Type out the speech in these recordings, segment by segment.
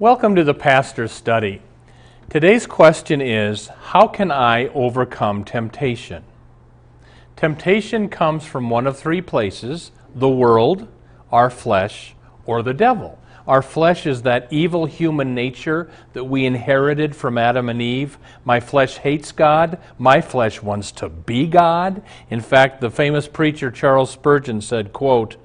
Welcome to the Pastor's Study. Today's question is How can I overcome temptation? Temptation comes from one of three places the world, our flesh, or the devil. Our flesh is that evil human nature that we inherited from Adam and Eve. My flesh hates God. My flesh wants to be God. In fact, the famous preacher Charles Spurgeon said, quote,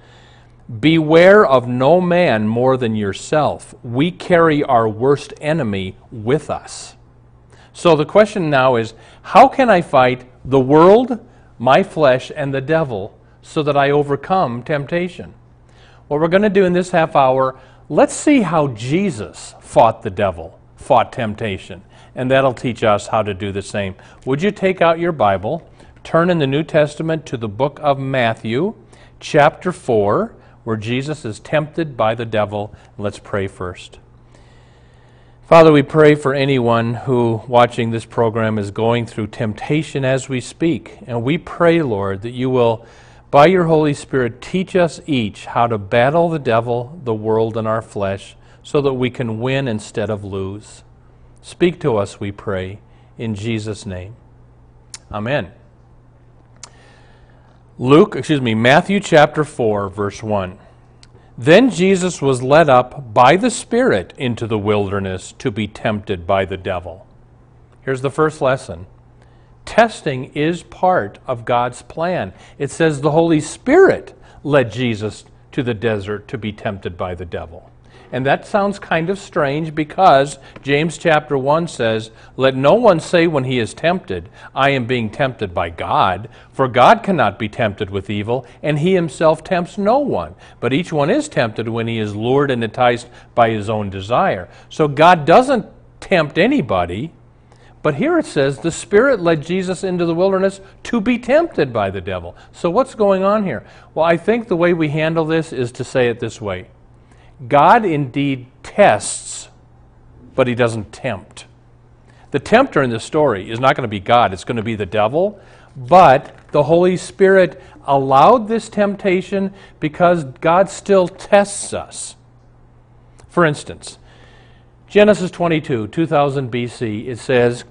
Beware of no man more than yourself. We carry our worst enemy with us. So the question now is how can I fight the world, my flesh, and the devil so that I overcome temptation? What we're going to do in this half hour, let's see how Jesus fought the devil, fought temptation, and that'll teach us how to do the same. Would you take out your Bible, turn in the New Testament to the book of Matthew, chapter 4 where Jesus is tempted by the devil. Let's pray first. Father, we pray for anyone who, watching this program, is going through temptation as we speak. And we pray, Lord, that you will, by your Holy Spirit, teach us each how to battle the devil, the world, and our flesh so that we can win instead of lose. Speak to us, we pray, in Jesus' name. Amen. Luke, excuse me, Matthew chapter 4, verse 1. Then Jesus was led up by the Spirit into the wilderness to be tempted by the devil. Here's the first lesson testing is part of God's plan. It says the Holy Spirit led Jesus to the desert to be tempted by the devil. And that sounds kind of strange because James chapter 1 says, Let no one say when he is tempted, I am being tempted by God, for God cannot be tempted with evil, and he himself tempts no one. But each one is tempted when he is lured and enticed by his own desire. So God doesn't tempt anybody. But here it says the Spirit led Jesus into the wilderness to be tempted by the devil. So what's going on here? Well, I think the way we handle this is to say it this way God indeed tests, but he doesn't tempt. The tempter in this story is not going to be God, it's going to be the devil. But the Holy Spirit allowed this temptation because God still tests us. For instance, Genesis 22, 2000 BC, it says,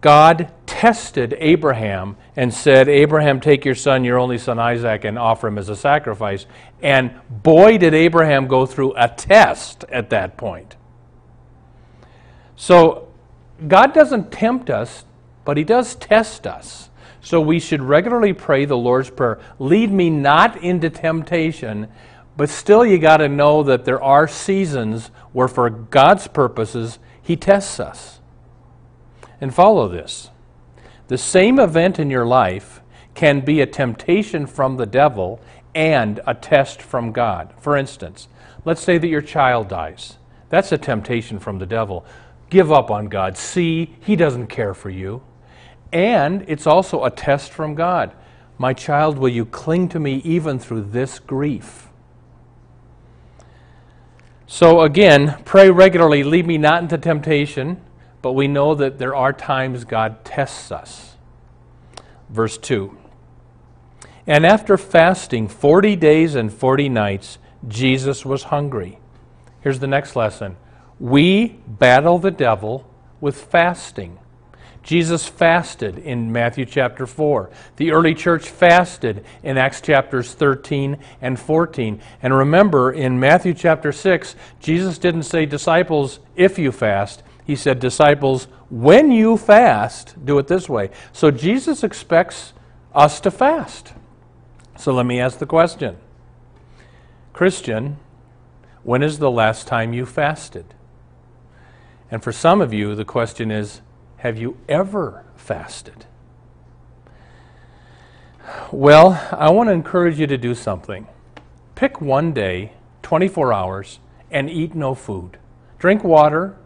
God tested Abraham and said, Abraham, take your son, your only son Isaac, and offer him as a sacrifice. And boy, did Abraham go through a test at that point. So God doesn't tempt us, but he does test us. So we should regularly pray the Lord's Prayer lead me not into temptation, but still you got to know that there are seasons where, for God's purposes, he tests us. And follow this. The same event in your life can be a temptation from the devil and a test from God. For instance, let's say that your child dies. That's a temptation from the devil. Give up on God. See, He doesn't care for you. And it's also a test from God. My child, will you cling to me even through this grief? So again, pray regularly, lead me not into temptation but we know that there are times God tests us. Verse 2 And after fasting 40 days and 40 nights, Jesus was hungry. Here's the next lesson we battle the devil with fasting. Jesus fasted in Matthew chapter 4. The early church fasted in Acts chapters 13 and 14. And remember, in Matthew chapter 6, Jesus didn't say, Disciples, if you fast. He said, Disciples, when you fast, do it this way. So Jesus expects us to fast. So let me ask the question Christian, when is the last time you fasted? And for some of you, the question is have you ever fasted? Well, I want to encourage you to do something. Pick one day, 24 hours, and eat no food. Drink water,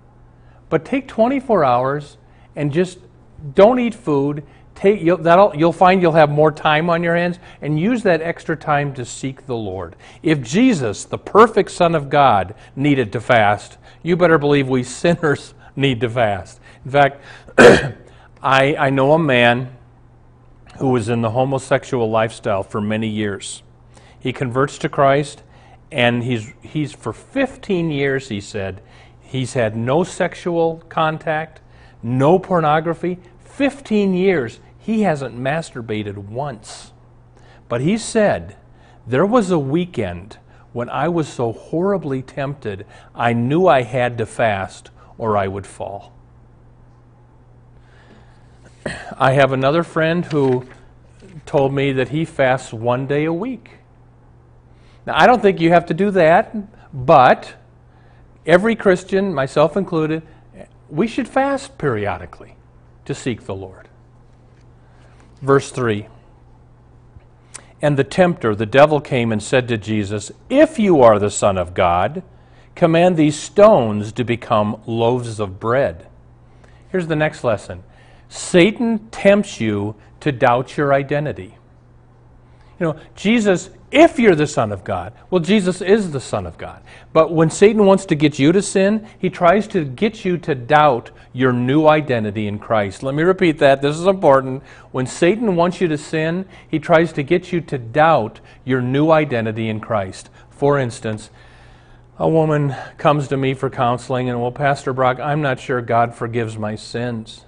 but take 24 hours and just don't eat food. Take, you'll, that'll, you'll find you'll have more time on your hands and use that extra time to seek the Lord. If Jesus, the perfect Son of God, needed to fast, you better believe we sinners need to fast. In fact, I, I know a man who was in the homosexual lifestyle for many years. He converts to Christ, and he's, he's for 15 years, he said, he's had no sexual contact, no pornography. 15 years, he hasn't masturbated once. But he said, There was a weekend when I was so horribly tempted, I knew I had to fast or I would fall. I have another friend who told me that he fasts one day a week. Now, I don't think you have to do that, but every Christian, myself included, we should fast periodically to seek the Lord. Verse 3 And the tempter, the devil, came and said to Jesus, If you are the Son of God, command these stones to become loaves of bread. Here's the next lesson Satan tempts you to doubt your identity. You know, Jesus, if you're the Son of God, well, Jesus is the Son of God. But when Satan wants to get you to sin, he tries to get you to doubt your new identity in Christ. Let me repeat that. This is important. When Satan wants you to sin, he tries to get you to doubt your new identity in Christ. For instance, a woman comes to me for counseling and, well, Pastor Brock, I'm not sure God forgives my sins.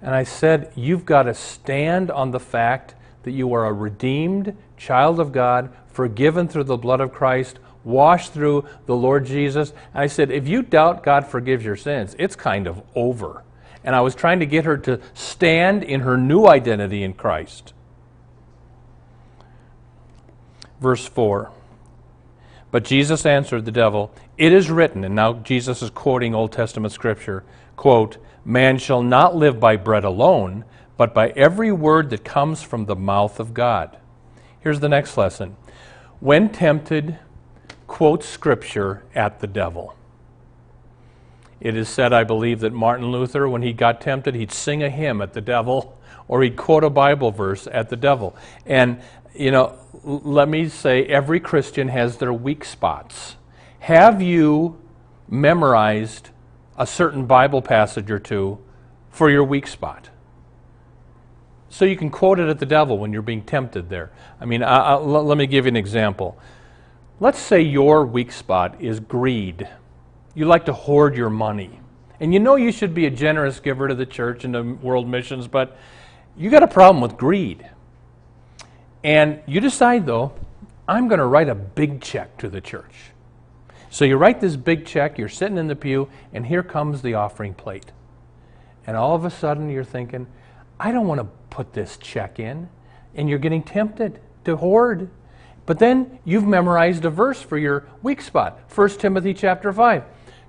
And I said, You've got to stand on the fact that you are a redeemed child of God, forgiven through the blood of Christ, washed through the Lord Jesus. And I said, If you doubt God forgives your sins, it's kind of over. And I was trying to get her to stand in her new identity in Christ. Verse 4. But Jesus answered the devil, It is written, and now Jesus is quoting Old Testament scripture, quote, Man shall not live by bread alone, but by every word that comes from the mouth of God. Here's the next lesson. When tempted, quote scripture at the devil. It is said, I believe, that Martin Luther, when he got tempted, he'd sing a hymn at the devil or he'd quote a Bible verse at the devil. And, you know, let me say every Christian has their weak spots. Have you memorized a certain Bible passage or two for your weak spot? So you can quote it at the devil when you're being tempted there. I mean, I, I, let me give you an example. Let's say your weak spot is greed. You like to hoard your money. And you know you should be a generous giver to the church and to world missions, but you got a problem with greed. And you decide, though, I'm going to write a big check to the church. So you write this big check, you're sitting in the pew, and here comes the offering plate. And all of a sudden you're thinking, I don't want to put this check in. And you're getting tempted to hoard. But then you've memorized a verse for your weak spot 1 Timothy chapter 5.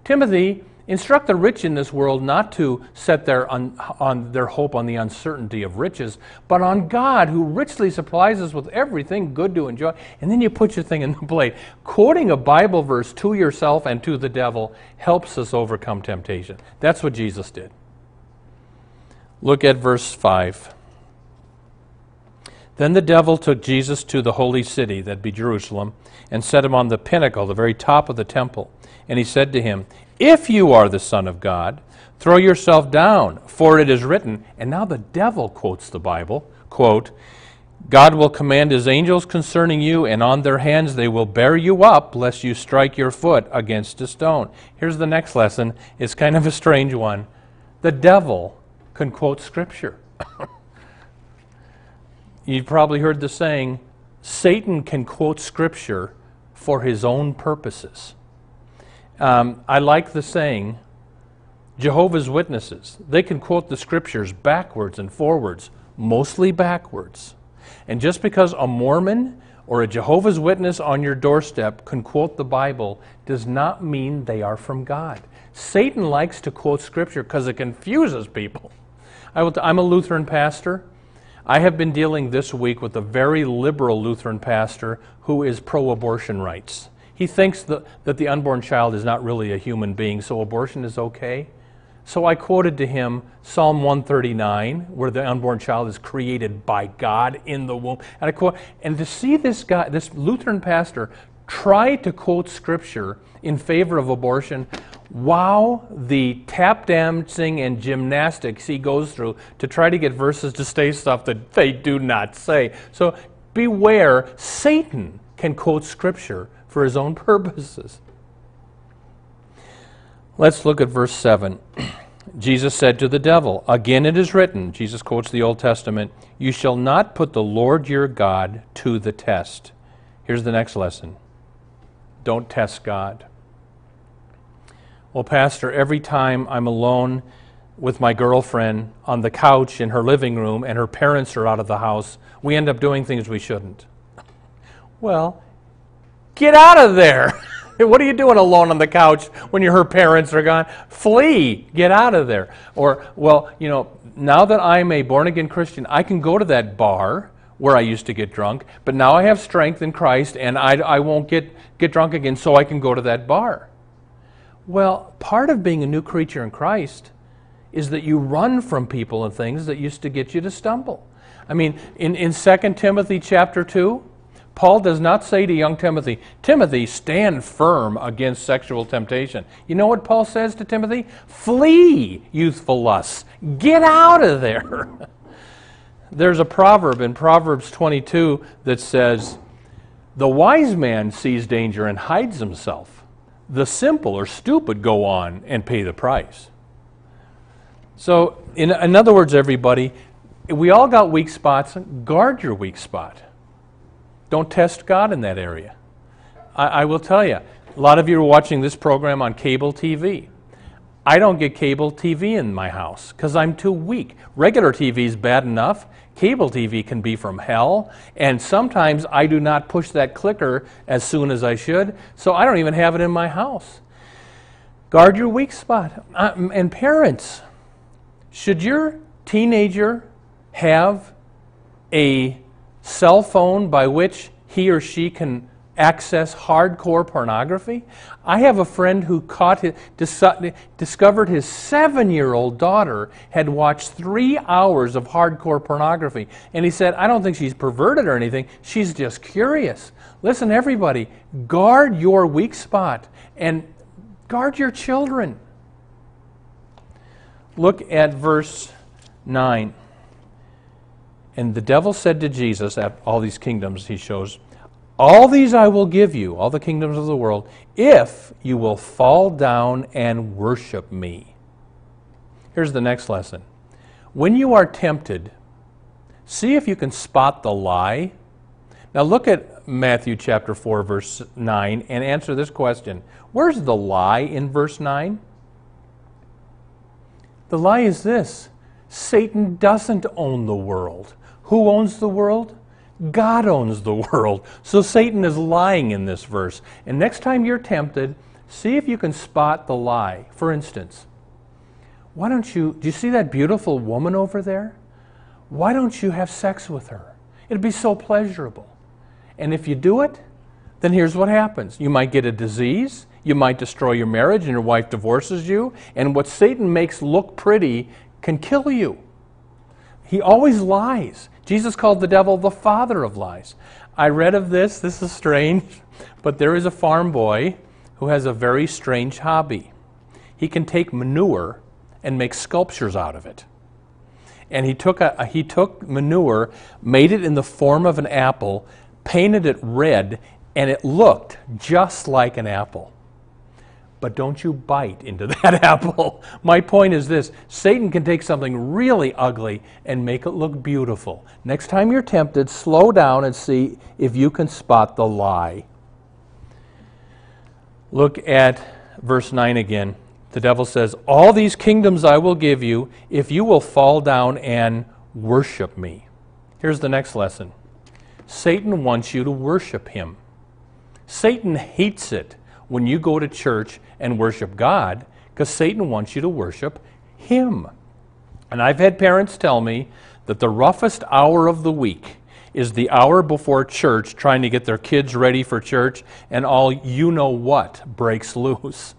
Timothy, Instruct the rich in this world not to set their, un, on their hope on the uncertainty of riches, but on God who richly supplies us with everything good to enjoy. And then you put your thing in the plate. Quoting a Bible verse to yourself and to the devil helps us overcome temptation. That's what Jesus did. Look at verse 5. Then the devil took Jesus to the holy city, that be Jerusalem, and set him on the pinnacle, the very top of the temple. And he said to him, if you are the Son of God, throw yourself down, for it is written. And now the devil quotes the Bible, quote, God will command his angels concerning you, and on their hands they will bear you up, lest you strike your foot against a stone. Here's the next lesson. It's kind of a strange one. The devil can quote Scripture. You've probably heard the saying Satan can quote Scripture for his own purposes. Um, I like the saying, Jehovah's Witnesses, they can quote the scriptures backwards and forwards, mostly backwards. And just because a Mormon or a Jehovah's Witness on your doorstep can quote the Bible does not mean they are from God. Satan likes to quote scripture because it confuses people. I am a Lutheran pastor. I have been dealing this week with a very liberal Lutheran pastor who is pro abortion rights. He thinks that the unborn child is not really a human being, so abortion is okay. So I quoted to him Psalm 139, where the unborn child is created by God in the womb. And I quote, and to see this guy, this Lutheran pastor, try to quote scripture in favor of abortion, wow, the tap dancing and gymnastics he goes through to try to get verses to say stuff that they do not say. So beware, Satan can quote scripture for his own purposes. Let's look at verse 7. Jesus said to the devil, Again it is written, Jesus quotes the Old Testament, You shall not put the Lord your God to the test. Here's the next lesson don't test God. Well, Pastor, every time I'm alone with my girlfriend on the couch in her living room and her parents are out of the house, we end up doing things we shouldn't. Well, get out of there. what are you doing alone on the couch when her parents are gone? Flee. Get out of there. Or, well, you know, now that I'm a born again Christian, I can go to that bar where I used to get drunk, but now I have strength in Christ and I, I won't get, get drunk again, so I can go to that bar. Well, part of being a new creature in Christ is that you run from people and things that used to get you to stumble. I mean, in, in 2 Timothy chapter 2, Paul does not say to young Timothy, Timothy, stand firm against sexual temptation. You know what Paul says to Timothy? Flee youthful lusts. Get out of there. There's a proverb in Proverbs 22 that says, The wise man sees danger and hides himself. The simple or stupid go on and pay the price. So, in, in other words, everybody, we all got weak spots. Guard your weak spot. Don't test God in that area. I, I will tell you, a lot of you are watching this program on cable TV. I don't get cable TV in my house because I'm too weak. Regular TV is bad enough. Cable TV can be from hell, and sometimes I do not push that clicker as soon as I should, so I don't even have it in my house. Guard your weak spot. Uh, and parents, should your teenager have a cell phone by which he or she can access hardcore pornography. I have a friend who caught his, discovered his seven year old daughter had watched three hours of hardcore pornography. And he said, I don't think she's perverted or anything, she's just curious. Listen, everybody, guard your weak spot and guard your children. Look at verse 9. And the devil said to Jesus, at all these kingdoms he shows, All these I will give you, all the kingdoms of the world, if you will fall down and worship me. Here's the next lesson. When you are tempted, see if you can spot the lie. Now look at Matthew chapter 4, verse 9, and answer this question Where's the lie in verse 9? The lie is this Satan doesn't own the world. Who owns the world? God owns the world. So Satan is lying in this verse. And next time you're tempted, see if you can spot the lie. For instance, why don't you, do you see that beautiful woman over there? Why don't you have sex with her? It'd be so pleasurable. And if you do it, then here's what happens you might get a disease, you might destroy your marriage, and your wife divorces you, and what Satan makes look pretty can kill you. He always lies. Jesus called the devil the father of lies. I read of this, this is strange, but there is a farm boy who has a very strange hobby. He can take manure and make sculptures out of it. And he took, a, he took manure, made it in the form of an apple, painted it red, and it looked just like an apple but don't you bite into that apple. My point is this Satan can take something really ugly and make it look beautiful. Next time you're tempted, slow down and see if you can spot the lie. Look at verse 9 again. The devil says, All these kingdoms I will give you if you will fall down and worship me. Here's the next lesson Satan wants you to worship him. Satan hates it when you go to church and worship God because Satan wants you to worship him. And I've had parents tell me that the roughest hour of the week is the hour before church trying to get their kids ready for church, and all you know what breaks loose.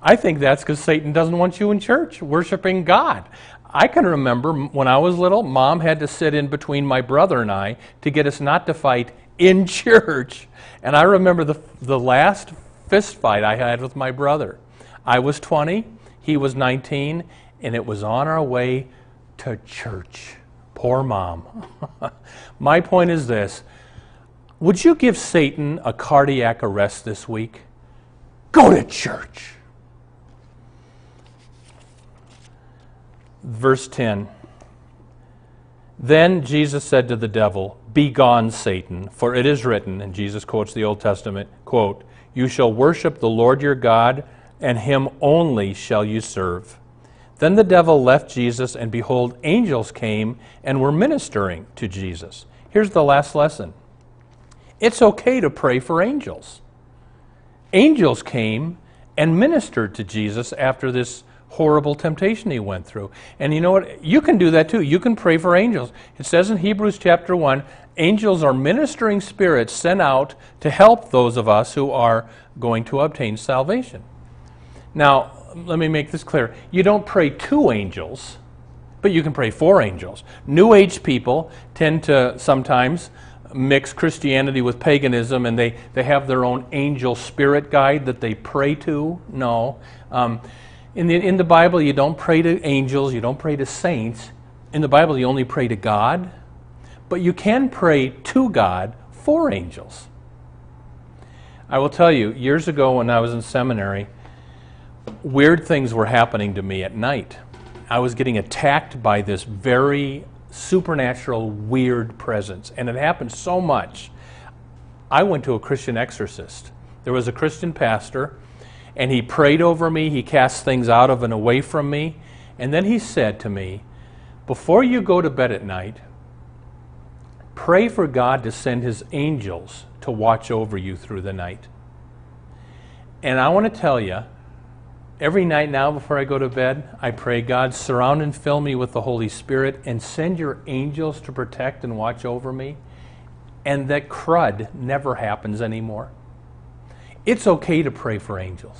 I think that's because Satan doesn't want you in church worshiping God. I can remember when I was little, mom had to sit in between my brother and I to get us not to fight in church. And I remember the, the last fist fight I had with my brother. I was 20, he was 19, and it was on our way to church. Poor mom. my point is this Would you give Satan a cardiac arrest this week? Go to church. Verse 10 Then Jesus said to the devil, Begone, Satan, for it is written, and Jesus quotes the Old Testament, quote, You shall worship the Lord your God, and him only shall you serve. Then the devil left Jesus, and behold, angels came and were ministering to Jesus. Here's the last lesson it's okay to pray for angels. Angels came and ministered to Jesus after this horrible temptation he went through. And you know what? You can do that too. You can pray for angels. It says in Hebrews chapter 1 angels are ministering spirits sent out to help those of us who are going to obtain salvation. Now, let me make this clear. You don't pray to angels, but you can pray for angels. New Age people tend to sometimes mix Christianity with paganism and they, they have their own angel spirit guide that they pray to. No. Um, in, the, in the Bible, you don't pray to angels, you don't pray to saints. In the Bible, you only pray to God, but you can pray to God for angels. I will tell you, years ago when I was in seminary, weird things were happening to me at night. I was getting attacked by this very supernatural, weird presence, and it happened so much. I went to a Christian exorcist. There was a Christian pastor, and he prayed over me. He cast things out of and away from me. And then he said to me, Before you go to bed at night, pray for God to send his angels to watch over you through the night. And I want to tell you, every night now before I go to bed, I pray, God, surround and fill me with the Holy Spirit and send your angels to protect and watch over me. And that crud never happens anymore. It's okay to pray for angels.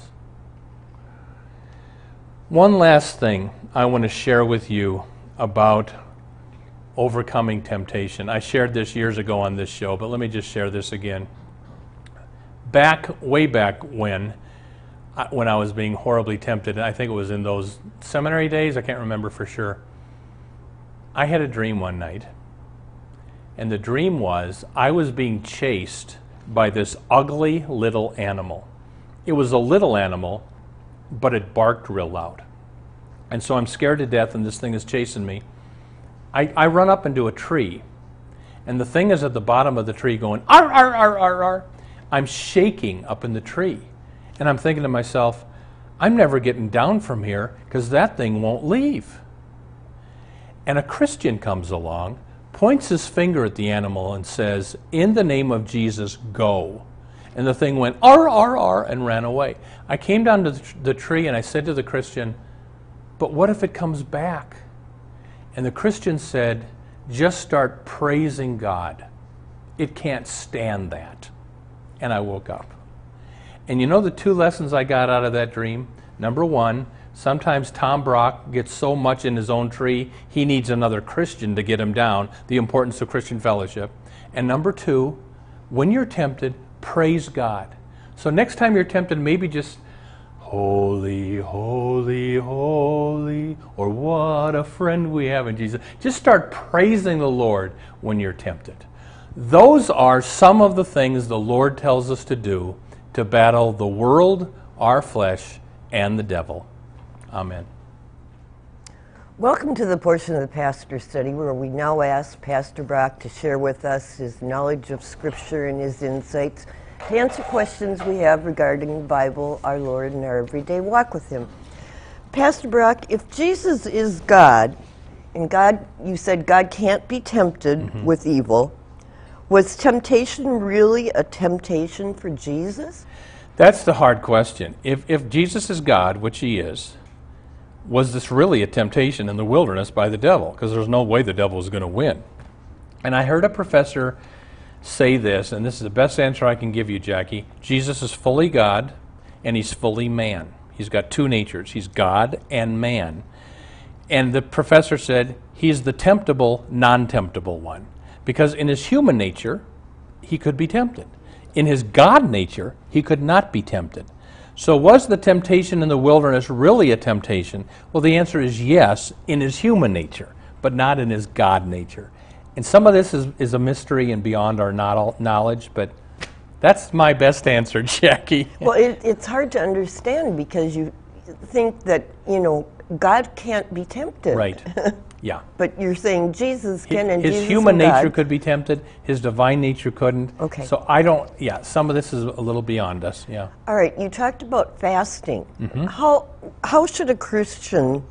One last thing I want to share with you about overcoming temptation. I shared this years ago on this show, but let me just share this again. Back, way back when, when I was being horribly tempted, I think it was in those seminary days, I can't remember for sure. I had a dream one night, and the dream was I was being chased by this ugly little animal. It was a little animal, but it barked real loud. And so I'm scared to death, and this thing is chasing me. I, I run up into a tree, and the thing is at the bottom of the tree going, ar, ar, ar, ar, ar. I'm shaking up in the tree. And I'm thinking to myself, I'm never getting down from here because that thing won't leave. And a Christian comes along points his finger at the animal and says, In the name of Jesus, go. And the thing went, ar, ar, ar, and ran away. I came down to the tree and I said to the Christian, But what if it comes back? And the Christian said, Just start praising God. It can't stand that. And I woke up. And you know the two lessons I got out of that dream? Number one, Sometimes Tom Brock gets so much in his own tree, he needs another Christian to get him down, the importance of Christian fellowship. And number two, when you're tempted, praise God. So next time you're tempted, maybe just, Holy, holy, holy, or what a friend we have in Jesus. Just start praising the Lord when you're tempted. Those are some of the things the Lord tells us to do to battle the world, our flesh, and the devil. Amen. Welcome to the portion of the pastor study where we now ask Pastor Brock to share with us his knowledge of Scripture and his insights to answer questions we have regarding the Bible, our Lord, and our everyday walk with Him. Pastor Brock, if Jesus is God, and God, you said God can't be tempted mm-hmm. with evil, was temptation really a temptation for Jesus? That's the hard question. If, if Jesus is God, which He is, was this really a temptation in the wilderness by the devil? Because there's no way the devil was going to win. And I heard a professor say this, and this is the best answer I can give you, Jackie. Jesus is fully God and he's fully man. He's got two natures he's God and man. And the professor said he's the temptable, non temptable one. Because in his human nature, he could be tempted. In his God nature, he could not be tempted. So, was the temptation in the wilderness really a temptation? Well, the answer is yes, in his human nature, but not in his God nature. And some of this is, is a mystery and beyond our not- knowledge, but that's my best answer, Jackie. Well, it, it's hard to understand because you think that, you know, God can't be tempted. Right. Yeah. But you're saying Jesus can and his Jesus human and God. nature could be tempted, his divine nature couldn't. Okay. So I don't, yeah, some of this is a little beyond us, yeah. All right, you talked about fasting. Mm-hmm. How how should a Christian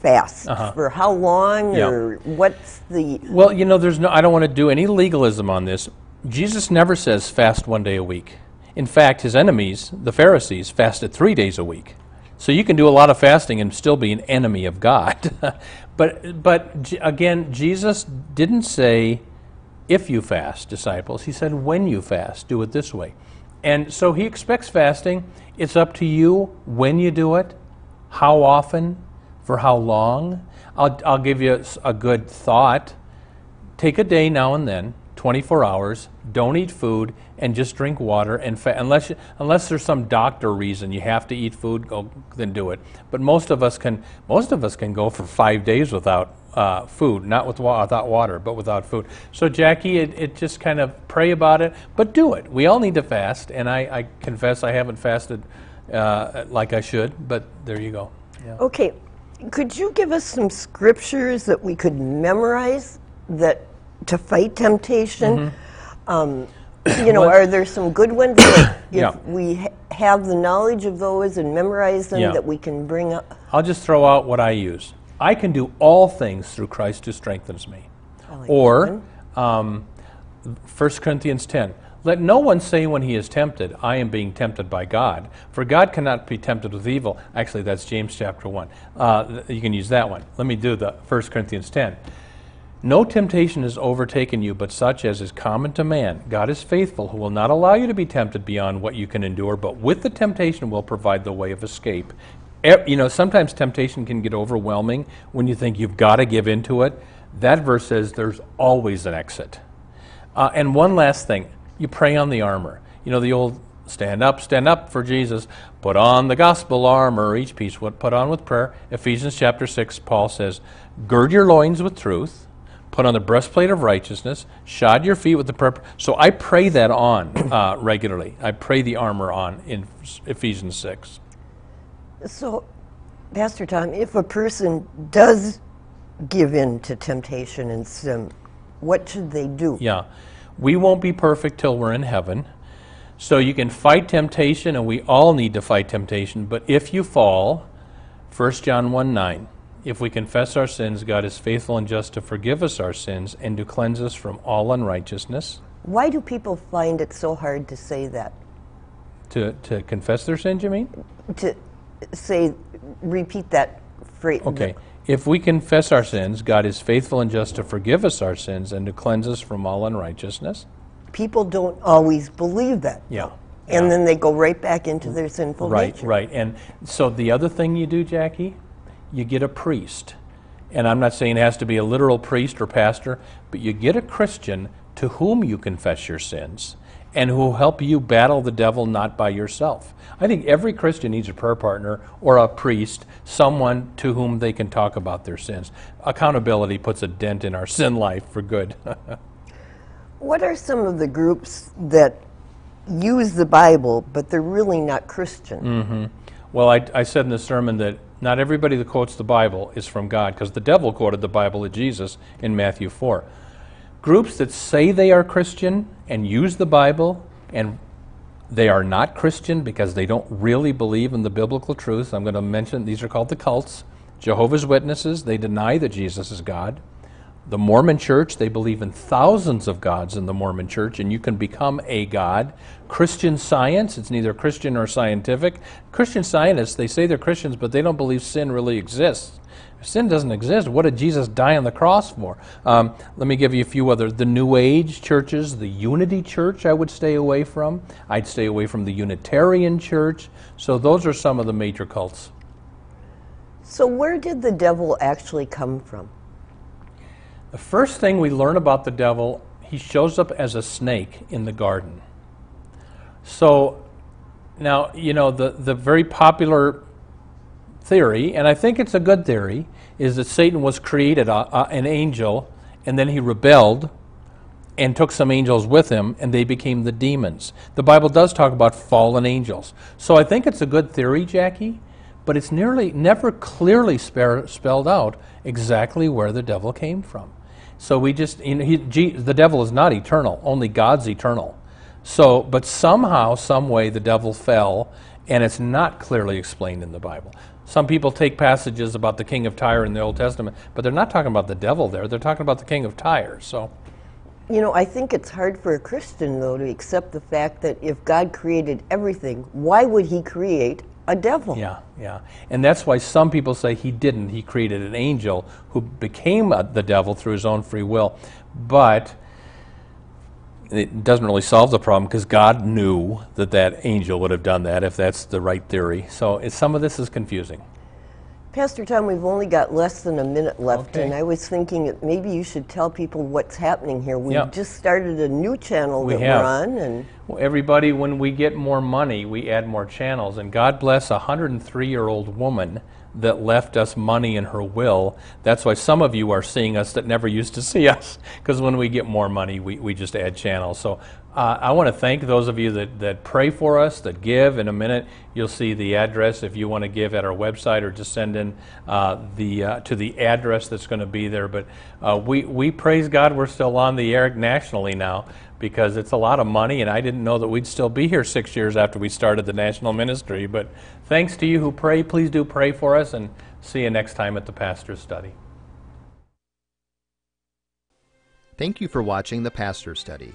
fast? For how long Uh-huh. Yeah. or what's the Well, you know, there's no, I don't want to do any legalism on this. Jesus never says fast one day a week. In fact, his enemies, the Pharisees, fasted three days a week. So you can do a lot of fasting and still be an enemy of God. but, but again, Jesus didn't say, if you fast, disciples. He said, when you fast, do it this way. And so he expects fasting. It's up to you when you do it, how often, for how long. I'll, I'll give you a good thought take a day now and then, 24 hours, don't eat food, and just drink water. And fa- unless you, unless there's some doctor reason you have to eat food, go then do it. But most of us can most of us can go for five days without uh, food, not with wa- without water, but without food. So Jackie, it, it just kind of pray about it, but do it. We all need to fast, and I, I confess I haven't fasted uh, like I should, but there you go. Yeah. Okay, could you give us some scriptures that we could memorize that to fight temptation? Um, you know, are there some good ones that if Yeah. we ha- have the knowledge of those and memorize them Yeah. that we can bring up? I'll just throw out what I use. I can do all things through Christ who strengthens me. like or um, 1 Corinthians 10. Let no one say when he is tempted, I am being tempted by God. For God cannot be tempted with evil. Actually, that's James chapter 1. Uh, th- you can use that one. Let me do the 1 Corinthians 10. No temptation has overtaken you but such as is common to man. God is faithful, who will not allow you to be tempted beyond what you can endure, but with the temptation will provide the way of escape. You know, sometimes temptation can get overwhelming when you think you've got to give into it. That verse says there's always an exit. Uh, and one last thing you pray on the armor. You know, the old stand up, stand up for Jesus, put on the gospel armor, each piece put on with prayer. Ephesians chapter 6, Paul says, gird your loins with truth, put on the breastplate of righteousness, shod your feet with the prayer. So I pray that on uh, regularly. I pray the armor on in Ephesians 6. So, Pastor Tom, if a person does give in to temptation and sin, what should they do? Yeah. We won't be perfect till we're in heaven. So you can fight temptation, and we all need to fight temptation. But if you fall, 1 John 1 9, if we confess our sins, God is faithful and just to forgive us our sins and to cleanse us from all unrighteousness. Why do people find it so hard to say that? To, to confess their sins, you mean? To say, repeat that phrase. Okay. If we confess our sins, God is faithful and just to forgive us our sins and to cleanse us from all unrighteousness. People don't always believe that. Yeah. And Yeah. then they go right back into their sinful Right, nature. right. And so the other thing you do, Jackie, you get a priest. And I'm not saying it has to be a literal priest or pastor, but you get a Christian to whom you confess your sins and who will help you battle the devil not by yourself. I think every Christian needs a prayer partner or a priest, someone to whom they can talk about their sins. Accountability puts a dent in our sin life for good. What are some of the groups that use the Bible, but they're really not Christian? Mm. Well, I, I said in the sermon that not everybody that quotes the Bible is from God, because the devil quoted the Bible of Jesus in Matthew 4. Groups that say they are Christian and use the Bible, and they are not Christian because they don't really believe in the biblical truth. I'm going to mention these are called the cults. Jehovah's Witnesses, they deny that Jesus is God. The Mormon church, they believe in thousands of gods in the Mormon church, and you can become a god. Christian science, it's neither Christian or scientific. Christian scientists, they say they're Christians, but they don't believe sin really exists. If sin doesn't exist, what did Jesus die on the cross for? Um, let me give you a few other. The New Age churches, the Unity Church, I would stay away from. I'd stay away from the Unitarian Church. So those are some of the major cults. So, where did the devil actually come from? The first thing we learn about the devil, he shows up as a snake in the garden. So now, you know, the, the very popular theory, and I think it's a good theory, is that Satan was created uh, uh, an angel and then he rebelled and took some angels with him and they became the demons. The Bible does talk about fallen angels. So I think it's a good theory, Jackie, but it's nearly never clearly spelled out exactly where the devil came from. So we just, you know, he, the devil is not eternal, only God's eternal. So, but somehow, some way, the devil fell, and it's not clearly explained in the Bible. Some people take passages about the king of Tyre in the Old Testament, but they're not talking about the devil there. They're talking about the king of Tyre. So, you know, I think it's hard for a Christian though to accept the fact that if God created everything, why would He create a devil. Yeah, yeah. And that's why some people say he didn't. He created an angel who became a, the devil through his own free will. But it doesn't really solve the problem because God knew that that angel would have done that if that's the right theory. So some of this is confusing. Pastor Tom, we've only got less than a minute left, okay. and I was thinking that maybe you should tell people what's happening here. We yep. just started a new channel we that have. we're on, and well, everybody, when we get more money, we add more channels. And God bless a 103-year-old woman that left us money in her will. That's why some of you are seeing us that never used to see us, because when we get more money, we, we just add channels. So uh, I want to thank those of you that, that pray for us, that give. In a minute, you'll see the address if you want to give at our website or just send in uh, the, uh, to the address that's going to be there. But uh, we, we praise God we're still on the air nationally now because it's a lot of money, and I didn't know that we'd still be here six years after we started the national ministry. But thanks to you who pray. Please do pray for us, and see you next time at the Pastor's Study. Thank you for watching the Pastor's Study.